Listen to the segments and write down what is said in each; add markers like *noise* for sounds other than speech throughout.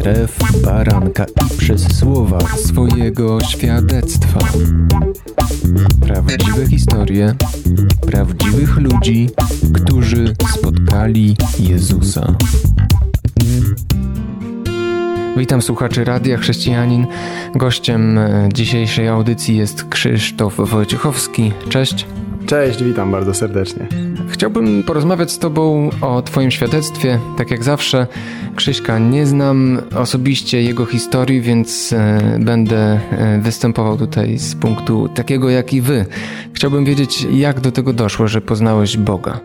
krew baranka i przez słowa swojego świadectwa. Prawdziwe historie prawdziwych ludzi, którzy spotkali Jezusa. Witam słuchaczy Radia Chrześcijanin. Gościem e, dzisiejszej audycji jest Krzysztof Wojciechowski. Cześć. Cześć, witam bardzo serdecznie. Chciałbym porozmawiać z Tobą o Twoim świadectwie. Tak jak zawsze, Krzyśka nie znam osobiście jego historii, więc e, będę e, występował tutaj z punktu takiego jak i Wy. Chciałbym wiedzieć, jak do tego doszło, że poznałeś Boga.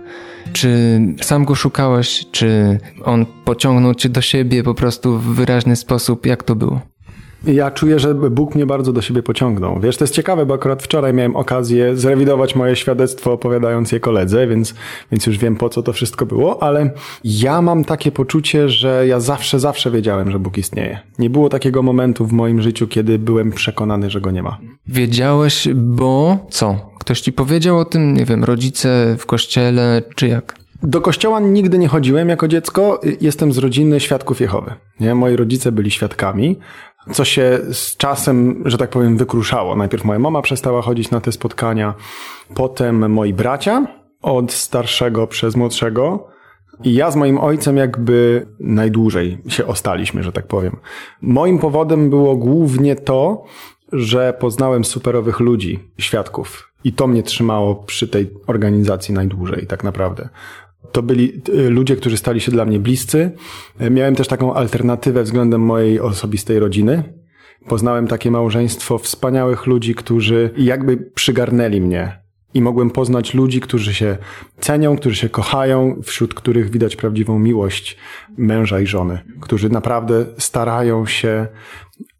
Czy sam go szukałeś, czy on pociągnął cię do siebie po prostu w wyraźny sposób? Jak to było? Ja czuję, że Bóg mnie bardzo do siebie pociągnął. Wiesz, to jest ciekawe, bo akurat wczoraj miałem okazję zrewidować moje świadectwo, opowiadając je koledze, więc, więc już wiem po co to wszystko było, ale ja mam takie poczucie, że ja zawsze, zawsze wiedziałem, że Bóg istnieje. Nie było takiego momentu w moim życiu, kiedy byłem przekonany, że go nie ma. Wiedziałeś, bo co? Ktoś ci powiedział o tym, nie wiem, rodzice w kościele, czy jak? Do kościoła nigdy nie chodziłem jako dziecko. Jestem z rodziny świadków Jehowy. Nie? Moi rodzice byli świadkami, co się z czasem, że tak powiem, wykruszało. Najpierw moja mama przestała chodzić na te spotkania, potem moi bracia, od starszego przez młodszego. I ja z moim ojcem jakby najdłużej się ostaliśmy, że tak powiem. Moim powodem było głównie to, że poznałem superowych ludzi, świadków. I to mnie trzymało przy tej organizacji najdłużej, tak naprawdę. To byli y, ludzie, którzy stali się dla mnie bliscy. Miałem też taką alternatywę względem mojej osobistej rodziny. Poznałem takie małżeństwo wspaniałych ludzi, którzy jakby przygarnęli mnie. I mogłem poznać ludzi, którzy się cenią, którzy się kochają, wśród których widać prawdziwą miłość męża i żony, którzy naprawdę starają się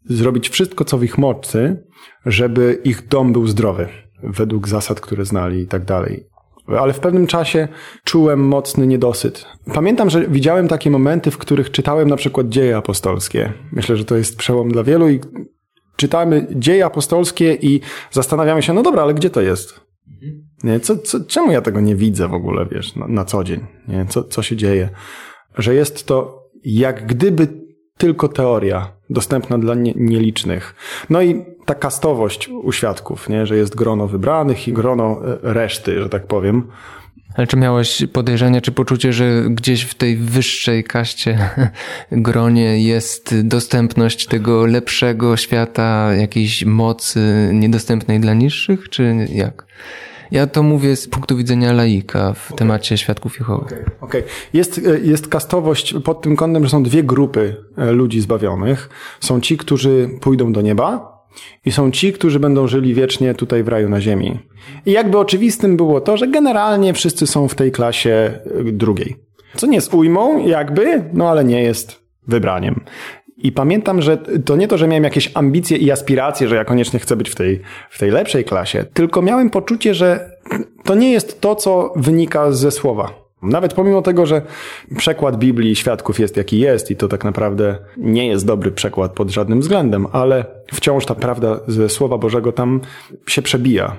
zrobić wszystko, co w ich mocy, żeby ich dom był zdrowy, według zasad, które znali i tak dalej ale w pewnym czasie czułem mocny niedosyt. Pamiętam, że widziałem takie momenty, w których czytałem na przykład dzieje apostolskie. Myślę, że to jest przełom dla wielu i czytamy dzieje apostolskie i zastanawiamy się, no dobra, ale gdzie to jest? Nie? Co, co, czemu ja tego nie widzę w ogóle, wiesz, na, na co dzień? Nie? Co, co się dzieje? Że jest to jak gdyby tylko teoria dostępna dla nie, nielicznych. No i ta kastowość u świadków, nie? że jest grono wybranych i grono e, reszty, że tak powiem. Ale czy miałeś podejrzenie, czy poczucie, że gdzieś w tej wyższej kaście *laughs* gronie jest dostępność tego lepszego świata, jakiejś mocy niedostępnej dla niższych, czy jak? Ja to mówię z punktu widzenia laika w okay. temacie świadków Jehowy. Okej, okay. okay. jest, e, jest kastowość pod tym kątem, że są dwie grupy e, ludzi zbawionych. Są ci, którzy pójdą do nieba i są ci, którzy będą żyli wiecznie tutaj w raju na ziemi. I jakby oczywistym było to, że generalnie wszyscy są w tej klasie e, drugiej. Co nie jest ujmą, jakby, no ale nie jest wybraniem. I pamiętam, że to nie to, że miałem jakieś ambicje i aspiracje, że ja koniecznie chcę być w tej, w tej lepszej klasie, tylko miałem poczucie, że to nie jest to, co wynika ze słowa. Nawet pomimo tego, że przekład Biblii świadków jest jaki jest i to tak naprawdę nie jest dobry przekład pod żadnym względem, ale wciąż ta prawda ze Słowa Bożego tam się przebija.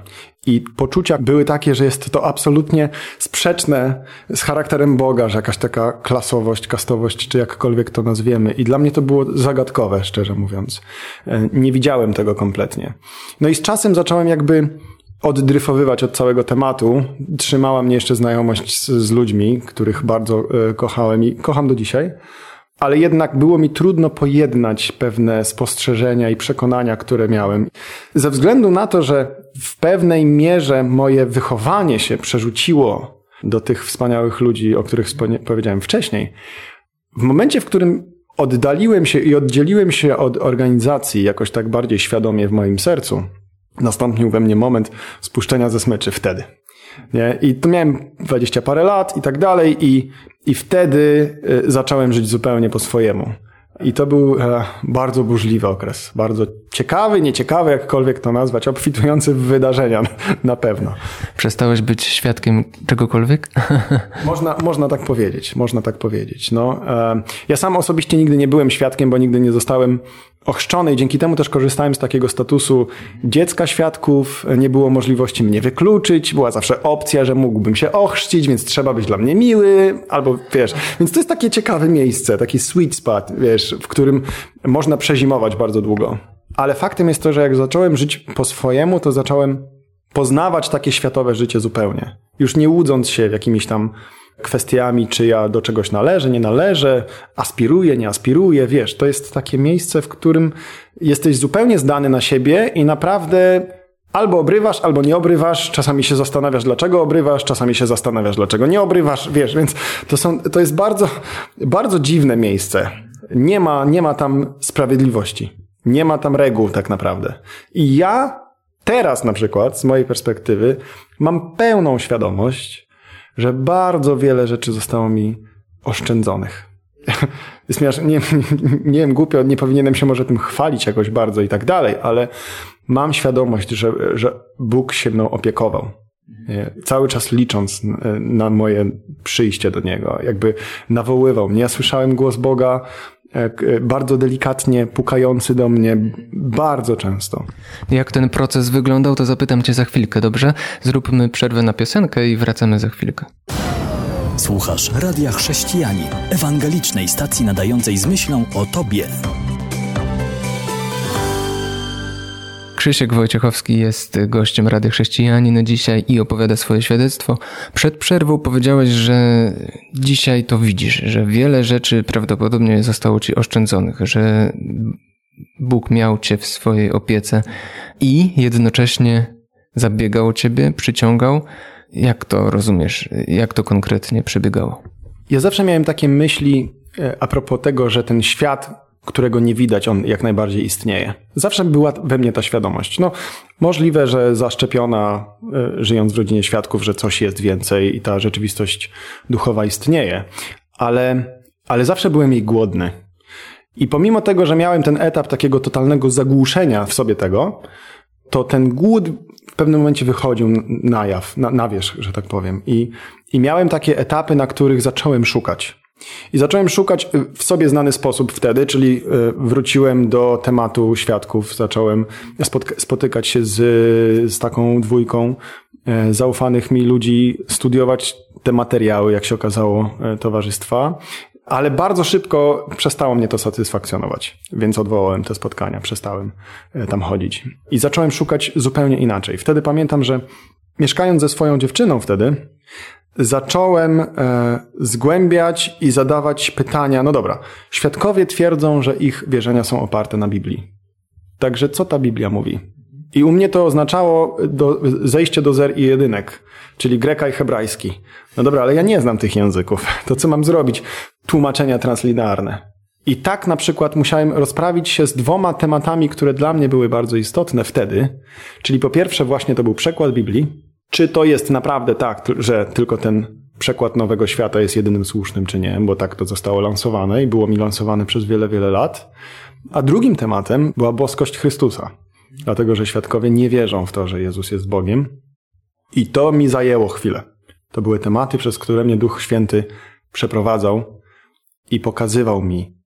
I poczucia były takie, że jest to absolutnie sprzeczne z charakterem Boga, że jakaś taka klasowość, kastowość, czy jakkolwiek to nazwiemy. I dla mnie to było zagadkowe, szczerze mówiąc. E, nie widziałem tego kompletnie. No i z czasem zacząłem jakby oddryfowywać od całego tematu. Trzymała mnie jeszcze znajomość z, z ludźmi, których bardzo y, kochałem i kocham do dzisiaj. Ale jednak było mi trudno pojednać pewne spostrzeżenia i przekonania, które miałem. Ze względu na to, że w pewnej mierze moje wychowanie się przerzuciło do tych wspaniałych ludzi, o których powiedziałem wcześniej, w momencie, w którym oddaliłem się i oddzieliłem się od organizacji jakoś tak bardziej świadomie w moim sercu, nastąpił we mnie moment spuszczenia ze smyczy wtedy. Nie? I to miałem dwadzieścia parę lat i tak dalej i, i wtedy y, zacząłem żyć zupełnie po swojemu. I to był e, bardzo burzliwy okres. Bardzo ciekawy, nieciekawy, jakkolwiek to nazwać, obfitujący w wydarzenia na pewno. Przestałeś być świadkiem czegokolwiek? *laughs* Można, można tak powiedzieć, można tak powiedzieć. No, e, ja sam osobiście nigdy nie byłem świadkiem, bo nigdy nie zostałem ochrzczony i dzięki temu też korzystałem z takiego statusu dziecka świadków. Nie było możliwości mnie wykluczyć, była zawsze opcja, że mógłbym się ochrzcić, więc trzeba być dla mnie miły, albo wiesz. Więc to jest takie ciekawe miejsce, taki sweet spot, wiesz, w którym można przezimować bardzo długo. Ale faktem jest to, że jak zacząłem żyć po swojemu, to zacząłem poznawać takie światowe życie zupełnie. Już nie łudząc się jakimiś tam kwestiami, czy ja do czegoś należę, nie należę, aspiruję, nie aspiruję, wiesz, to jest takie miejsce, w którym jesteś zupełnie zdany na siebie i naprawdę albo obrywasz, albo nie obrywasz, czasami się zastanawiasz, dlaczego obrywasz, czasami się zastanawiasz, dlaczego nie obrywasz, wiesz, więc to, są, to jest bardzo, bardzo dziwne miejsce. Nie ma, nie ma tam sprawiedliwości. Nie ma tam reguł tak naprawdę. I ja teraz na przykład, z mojej perspektywy, mam pełną świadomość, że bardzo wiele rzeczy zostało mi oszczędzonych. *laughs* Jest nie, *laughs* nie wiem, głupio, nie powinienem się może tym chwalić jakoś bardzo i tak dalej, ale mam świadomość, że, że Bóg się mną opiekował. Cały czas licząc na moje przyjście do Niego, jakby nawoływał mnie. Ja słyszałem głos Boga E, bardzo delikatnie pukający do mnie bardzo często. Jak ten proces wyglądał, to zapytam cię za chwilkę, dobrze? Zróbmy przerwę na piosenkę i wracamy za chwilkę. Słuchasz Radia Chrześcijani, ewangelicznej stacji nadającej z myślą o Tobie. Krzysiek Wojciechowski jest gościem Rady Chrześcijanin dzisiaj i opowiada swoje świadectwo. Przed przerwą powiedziałeś, że dzisiaj to widzisz, że wiele rzeczy prawdopodobnie zostało ci oszczędzonych, że Bóg miał cię w swojej opiece i jednocześnie zabiegał o ciebie, przyciągał. Jak to rozumiesz? Jak to konkretnie przebiegało? Ja zawsze miałem takie myśli e, a propos tego, że ten świat którego nie widać, on jak najbardziej istnieje. Zawsze była we mnie ta świadomość. No, możliwe, że zaszczepiona, y, żyjąc w rodzinie świadków, że coś jest więcej i ta rzeczywistość duchowa istnieje, ale, ale zawsze byłem jej głodny. I pomimo tego, że miałem ten etap takiego totalnego zagłuszenia w sobie tego, to ten głód w pewnym momencie wychodził na jaw, na, na wierzch, że tak powiem. I, I miałem takie etapy, na których zacząłem szukać. I zacząłem szukać y, w sobie znany sposób wtedy, czyli y, wróciłem do tematu świadków, zacząłem spotykać się z, z taką dwójką e, zaufanych mi ludzi, studiować te materiały, jak się okazało, towarzystwa. Ale bardzo szybko przestało mnie to satysfakcjonować, więc odwołałem te spotkania, przestałem tam chodzić. I zacząłem szukać zupełnie inaczej. Wtedy pamiętam, że mieszkając ze swoją dziewczyną wtedy, zacząłem e, zgłębiać i zadawać pytania. No dobra, świadkowie twierdzą, że ich wierzenia są oparte na Biblii. Także co ta Biblia mówi? I u mnie to oznaczało do, zejście do zer i jedynek, czyli greka i hebrajski. No dobra, ale ja nie znam tych języków. *laughs* To co mam zrobić? Tłumaczenia translinearne. I tak na przykład musiałem rozprawić się z dwoma tematami, które dla mnie były bardzo istotne wtedy. Czyli po pierwsze właśnie to był przekład Biblii, czy to jest naprawdę tak, że tylko ten przekład Nowego Świata jest jedynym słusznym, czy nie, bo tak to zostało lansowane i było mi lansowane przez wiele, wiele lat. A drugim tematem była boskość Chrystusa, dlatego że świadkowie nie wierzą w to, że Jezus jest Bogiem. I to mi zajęło chwilę. To były tematy, przez które mnie Duch Święty przeprowadzał i pokazywał mi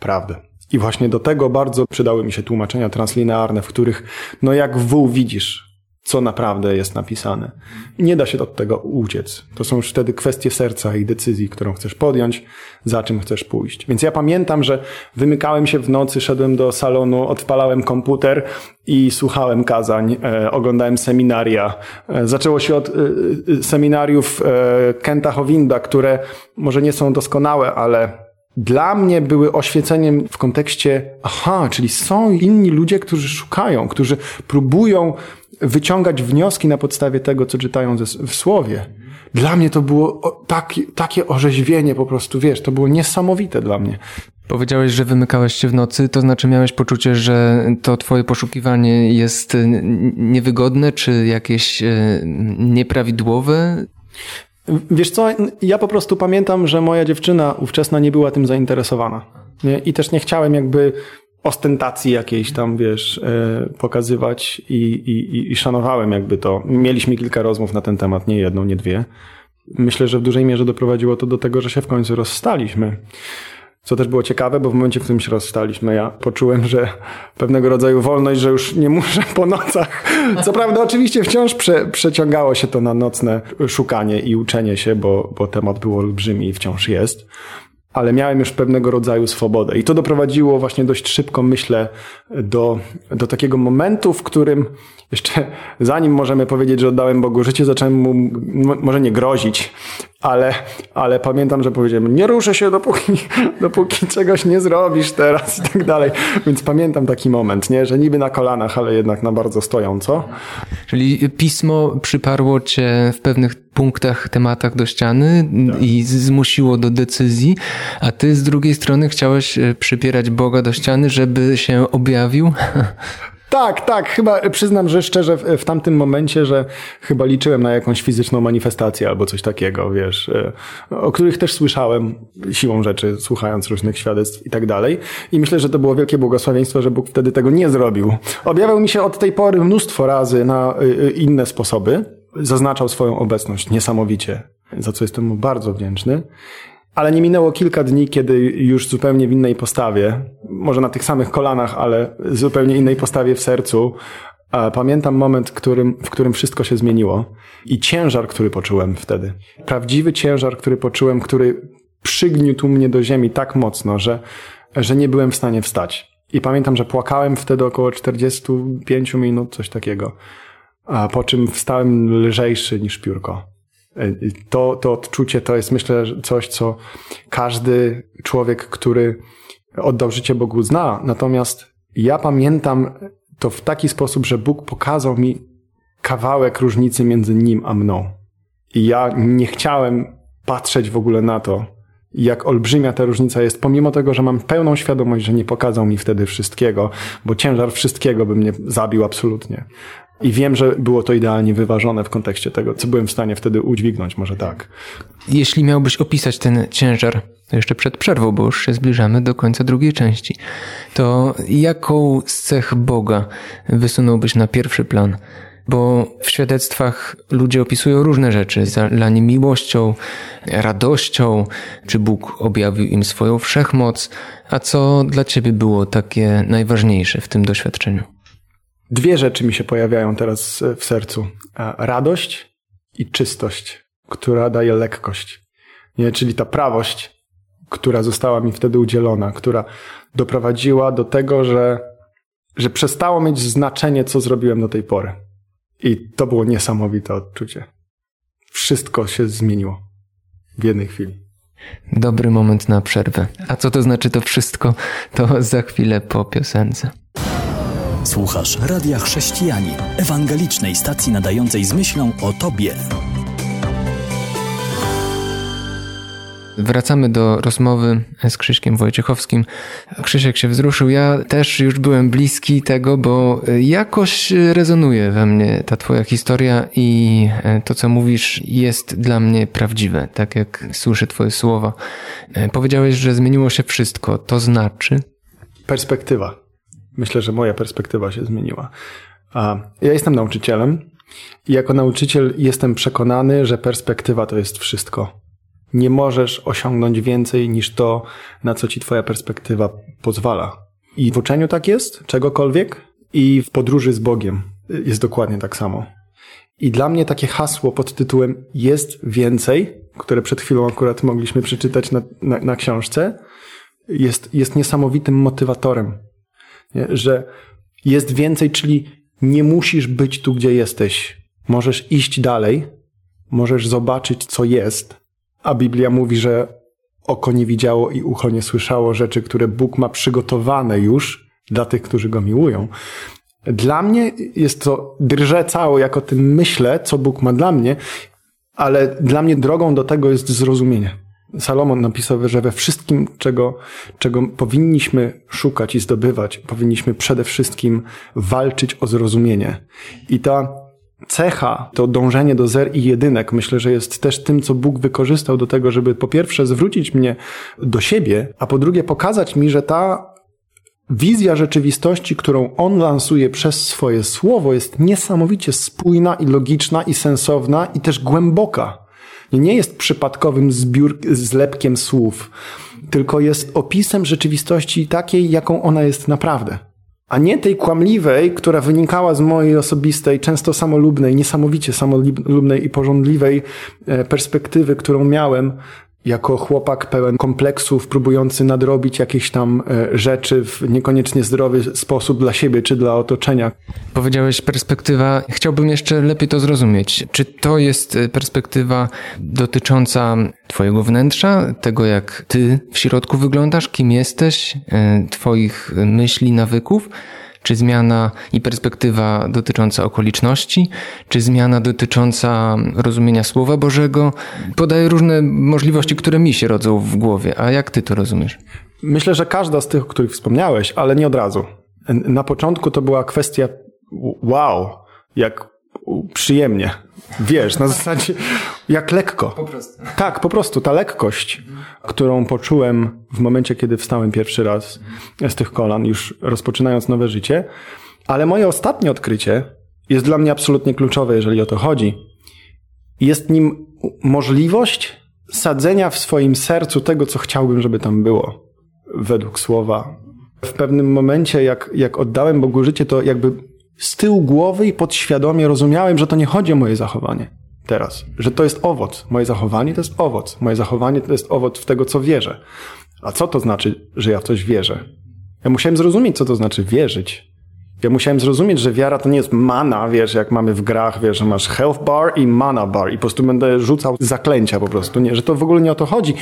prawdę. I właśnie do tego bardzo przydały mi się tłumaczenia translinearne, w których, no jak wół widzisz, co naprawdę jest napisane. Nie da się od tego uciec. To są już wtedy kwestie serca i decyzji, którą chcesz podjąć, za czym chcesz pójść. Więc ja pamiętam, że wymykałem się w nocy, szedłem do salonu, odpalałem komputer i słuchałem kazań, e, oglądałem seminaria. E, zaczęło się od e, e seminariów e, Kenta Howinda, które może nie są doskonałe, ale dla mnie były oświeceniem w kontekście, aha, czyli są inni ludzie, którzy szukają, którzy próbują wyciągać wnioski na podstawie tego, co czytają w słowie. Dla mnie to było taki, takie orzeźwienie po prostu, wiesz, to było niesamowite dla mnie. Powiedziałeś, że wymykałeś się w nocy, to znaczy miałeś poczucie, że to twoje poszukiwanie jest niewygodne, czy jakieś e, nieprawidłowe? Wiesz co, ja po prostu pamiętam, że moja dziewczyna ówczesna nie była tym zainteresowana. Nie? I też nie chciałem jakby ostentacji jakiejś tam, wiesz, e, pokazywać i, i, i szanowałem jakby to. Mieliśmy kilka rozmów na ten temat, nie jedną, nie dwie. Myślę, że w dużej mierze doprowadziło to do tego, że się w końcu rozstaliśmy. Co też było ciekawe, bo w momencie, w którym się rozstaliśmy, ja poczułem, że pewnego rodzaju wolność, że już nie muszę po nocach. Co prawda, oczywiście wciąż prze, przeciągało się to na nocne szukanie i uczenie się, bo, bo temat był olbrzymi i wciąż jest ale miałem już pewnego rodzaju swobodę. I to doprowadziło właśnie dość szybko, myślę, do, do takiego momentu, w którym jeszcze zanim możemy powiedzieć, że oddałem Bogu życie, zacząłem mu może nie grozić, ale, ale pamiętam, że powiedziałem, nie ruszę się, dopóki, *laughs* dopóki czegoś nie zrobisz teraz i tak dalej. Więc pamiętam taki moment, nie? że niby na kolanach, ale jednak na bardzo stojąco. Czyli pismo przyparło cię w pewnych punktach, tematach do ściany tak. i zmusiło do decyzji, a ty z drugiej strony chciałeś e, przypierać Boga do ściany, żeby się objawił? *laughs* Tak, tak. Chyba przyznam, że szczerze w, w, tamtym momencie, że chyba liczyłem na jakąś fizyczną manifestację albo coś takiego, wiesz, e, o których też słyszałem siłą rzeczy, słuchając różnych świadectw i tak dalej. I myślę, że to było wielkie błogosławieństwo, że Bóg wtedy tego nie zrobił. Objawiał mi się od tej pory mnóstwo razy na e, e, inne sposoby. Zaznaczał swoją obecność niesamowicie, za co jestem mu bardzo wdzięczny. Ale nie minęło kilka dni, kiedy już zupełnie w innej postawie, może na tych samych kolanach, ale zupełnie innej postawie w sercu, pamiętam moment, którym, w którym wszystko się zmieniło i ciężar, który poczułem wtedy. Prawdziwy ciężar, który poczułem, który przygniótł mnie do ziemi tak mocno, że, że nie byłem w stanie wstać. I pamiętam, że płakałem wtedy około 45 minut, coś takiego. A po czym wstałem lżejszy niż piórko. To, to odczucie to jest myślę coś, co każdy człowiek, który oddał życie Bogu zna. Natomiast ja pamiętam to w taki sposób, że Bóg pokazał mi kawałek różnicy między nim a mną. I ja nie chciałem patrzeć w ogóle na to, jak olbrzymia ta różnica jest, pomimo tego, że mam pełną świadomość, że nie pokazał mi wtedy wszystkiego, bo ciężar wszystkiego by mnie zabił absolutnie. I wiem, że było to idealnie wyważone w kontekście tego, co byłem w stanie wtedy udźwignąć, może tak. Jeśli miałbyś opisać ten ciężar, jeszcze przed przerwą, bo już się zbliżamy do końca drugiej części, to jaką z cech Boga wysunąłbyś na pierwszy plan? Bo w świadectwach ludzie opisują różne rzeczy, zalani miłością, radością, czy Bóg objawił im swoją wszechmoc, a co dla ciebie było takie najważniejsze w tym doświadczeniu? Dwie rzeczy mi się pojawiają teraz w sercu. Radość i czystość, która daje lekkość. Nie? Czyli ta prawość, która została mi wtedy udzielona, która doprowadziła do tego, że, że przestało mieć znaczenie, co zrobiłem do tej pory. I to było niesamowite odczucie. Wszystko się zmieniło w jednej chwili. Dobry moment na przerwę. A co to znaczy to wszystko, to za chwilę po piosence. Słuchasz Radia Chrześcijani, ewangelicznej stacji nadającej z myślą o Tobie. Wracamy do rozmowy z Krzyśkiem Wojciechowskim. Krzysiek się wzruszył. Ja też już byłem bliski tego, bo jakoś rezonuje we mnie ta Twoja historia i to, co mówisz, jest dla mnie prawdziwe, tak jak słyszę Twoje słowa. Powiedziałeś, że zmieniło się wszystko. To znaczy? Perspektywa myślę, że moja perspektywa się zmieniła. Ja jestem nauczycielem i jako nauczyciel jestem przekonany, że perspektywa to jest wszystko. Nie możesz osiągnąć więcej niż to, na co ci twoja perspektywa pozwala. I w uczeniu tak jest, czegokolwiek, i w podróży z Bogiem jest dokładnie tak samo. I dla mnie takie hasło pod tytułem Jest więcej, które przed chwilą akurat mogliśmy przeczytać na, na, na książce, jest, jest niesamowitym motywatorem nie? że jest więcej, czyli nie musisz być tu, gdzie jesteś. Możesz iść dalej, możesz zobaczyć, co jest. A Biblia mówi, że oko nie widziało i ucho nie słyszało rzeczy, które Bóg ma przygotowane już dla tych, którzy go miłują. Dla mnie jest to, drżę cało, jak o tym myślę, co Bóg ma dla mnie, ale dla mnie drogą do tego jest zrozumienie. Salomon napisał, że we wszystkim, czego, czego powinniśmy szukać i zdobywać, powinniśmy przede wszystkim walczyć o zrozumienie. I ta cecha, to dążenie do zer i jedynek, myślę, że jest też tym, co Bóg wykorzystał do tego, żeby po pierwsze zwrócić mnie do siebie, a po drugie pokazać mi, że ta wizja rzeczywistości, którą on lansuje przez swoje słowo, jest niesamowicie spójna i logiczna i sensowna i też głęboka. Nie jest przypadkowym zbiór, zlepkiem słów, tylko jest opisem rzeczywistości takiej, jaką ona jest naprawdę. A nie tej kłamliwej, która wynikała z mojej osobistej, często samolubnej, niesamowicie samolubnej i porządliwej e, perspektywy, którą miałem jako chłopak pełen kompleksów, próbujący nadrobić jakieś tam e, rzeczy w niekoniecznie zdrowy sposób dla siebie czy dla otoczenia. Powiedziałeś perspektywa, chciałbym jeszcze lepiej to zrozumieć. Czy to jest e, perspektywa dotycząca Twojego wnętrza, tego jak Ty w środku wyglądasz, kim jesteś, e, Twoich myśli, nawyków? Czy zmiana i perspektywa dotycząca okoliczności, czy zmiana dotycząca rozumienia Słowa Bożego? Podaję różne możliwości, które mi się rodzą w głowie. A jak ty to rozumiesz? Myślę, że każda z tych, o których wspomniałeś, ale nie od razu. Na początku to była kwestia wow, jak przyjemnie. Wiesz, na zasadzie jak lekko. Po prostu. Tak, po prostu ta lekkość, którą poczułem w momencie, kiedy wstałem pierwszy raz z tych kolan, już rozpoczynając nowe życie. Ale moje ostatnie odkrycie jest dla mnie absolutnie kluczowe, jeżeli o to chodzi. Jest nim możliwość sadzenia w swoim sercu tego, co chciałbym, żeby tam było, według słowa. W pewnym momencie, jak, jak oddałem Bogu życie, to jakby z tyłu głowy i podświadomie rozumiałem, że to nie chodzi o moje zachowanie teraz, że to jest owoc. Moje zachowanie to jest owoc. Moje zachowanie to jest owoc w tego, co wierzę. A co to znaczy, że ja w coś wierzę? Ja musiałem zrozumieć, co to znaczy wierzyć. Ja musiałem zrozumieć, że wiara to nie jest mana, wiesz, jak mamy w grach, wiesz, że masz health bar i mana bar i po prostu będę rzucał zaklęcia po prostu, nie, że to w ogóle nie o to chodzi.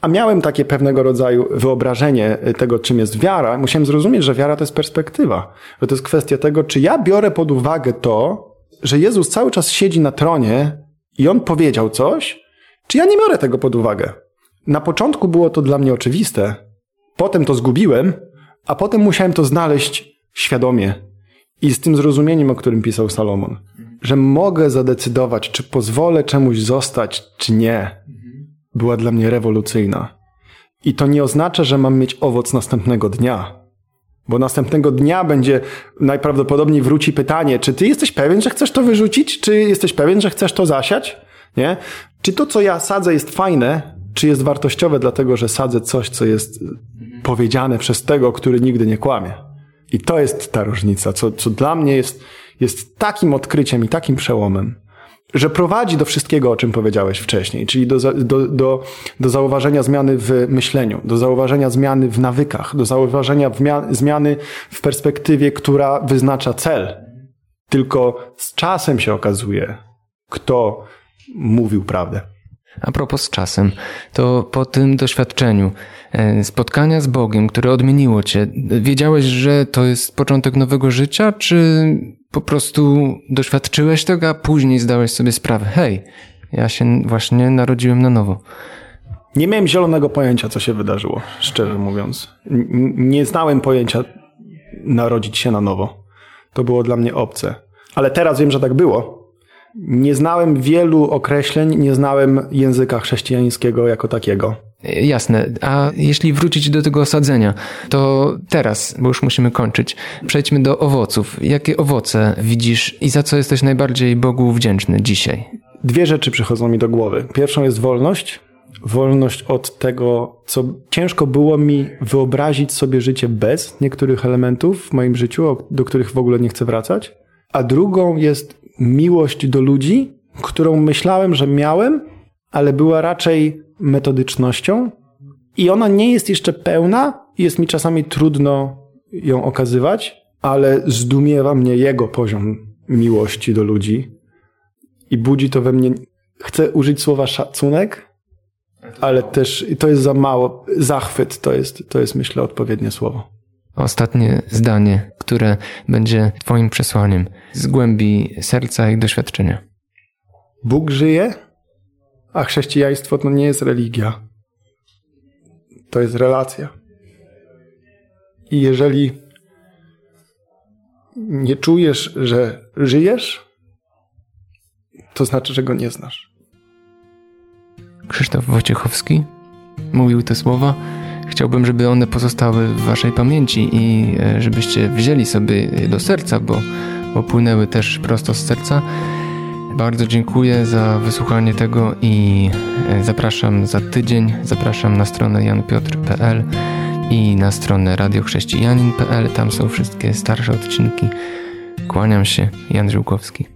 A miałem takie pewnego rodzaju wyobrażenie tego, czym jest wiara. Musiałem zrozumieć, że wiara to jest perspektywa. Że to jest kwestia tego, czy ja biorę pod uwagę to, że Jezus cały czas siedzi na tronie i on powiedział coś, czy ja nie biorę tego pod uwagę. Na początku było to dla mnie oczywiste, potem to zgubiłem, a potem musiałem to znaleźć świadomie i z tym zrozumieniem, o którym pisał Salomon, że mogę zadecydować, czy pozwolę czemuś zostać, czy nie była dla mnie rewolucyjna. I to nie oznacza, że mam mieć owoc następnego dnia. Bo następnego dnia będzie najprawdopodobniej wróci pytanie, czy ty jesteś pewien, że chcesz to wyrzucić? Czy jesteś pewien, że chcesz to zasiać? Nie? Czy to, co ja sadzę, jest fajne? Czy jest wartościowe, dlatego że sadzę coś, co jest powiedziane przez tego, który nigdy nie kłamie? I to jest ta różnica, co, co dla mnie jest, jest takim odkryciem i takim przełomem że prowadzi do wszystkiego, o czym powiedziałeś wcześniej, czyli do, do, do, do zauważenia zmiany w myśleniu, do zauważenia zmiany w nawykach, do zauważenia zmiany w perspektywie, która wyznacza cel. Tylko z czasem się okazuje, kto mówił prawdę. A propos z czasem, to po tym doświadczeniu e, spotkania z Bogiem, które odmieniło cię, wiedziałeś, że to jest początek nowego życia, czy po prostu doświadczyłeś tego, a później zdałeś sobie sprawę, hej, ja się właśnie narodziłem na nowo? Nie miałem zielonego pojęcia, co się wydarzyło, szczerze mówiąc. Nie znałem pojęcia narodzić się na nowo. To było dla mnie obce. Ale teraz wiem, że tak było, nie znałem wielu określeń, nie znałem języka chrześcijańskiego jako takiego. Jasne. A jeśli wrócić do tego osadzenia, to teraz, bo już musimy kończyć, przejdźmy do owoców. Jakie owoce widzisz i za co jesteś najbardziej Bogu wdzięczny dzisiaj? Dwie rzeczy przychodzą mi do głowy. Pierwszą jest wolność. Wolność od tego, co ciężko było mi wyobrazić sobie życie bez niektórych elementów w moim życiu, do których w ogóle nie chcę wracać. A drugą jest miłość do ludzi, którą myślałem, że miałem, ale była raczej metodycznością i ona nie jest jeszcze pełna i jest mi czasami trudno ją okazywać, ale zdumiewa mnie jego poziom miłości do ludzi i budzi to we mnie, chcę użyć słowa szacunek, ale też to jest za mało, zachwyt to jest, to jest myślę odpowiednie słowo ostatnie zdanie, które będzie Twoim przesłaniem z głębi serca i doświadczenia. Bóg żyje, a chrześcijaństwo to nie jest religia. To jest relacja. I jeżeli nie czujesz, że żyjesz, to znaczy, że go nie znasz. Krzysztof Wojciechowski mówił te słowa. Chciałbym, żeby one pozostały w Waszej pamięci i e, żebyście wzięli sobie do serca, bo, bo płynęły też prosto z serca. Bardzo dziękuję za wysłuchanie tego i e, zapraszam za tydzień. Zapraszam na stronę janpiotr.pl i na stronę radiochrześcijanin.pl. Tam są wszystkie starsze odcinki. Kłaniam się, Jan Żyłkowski.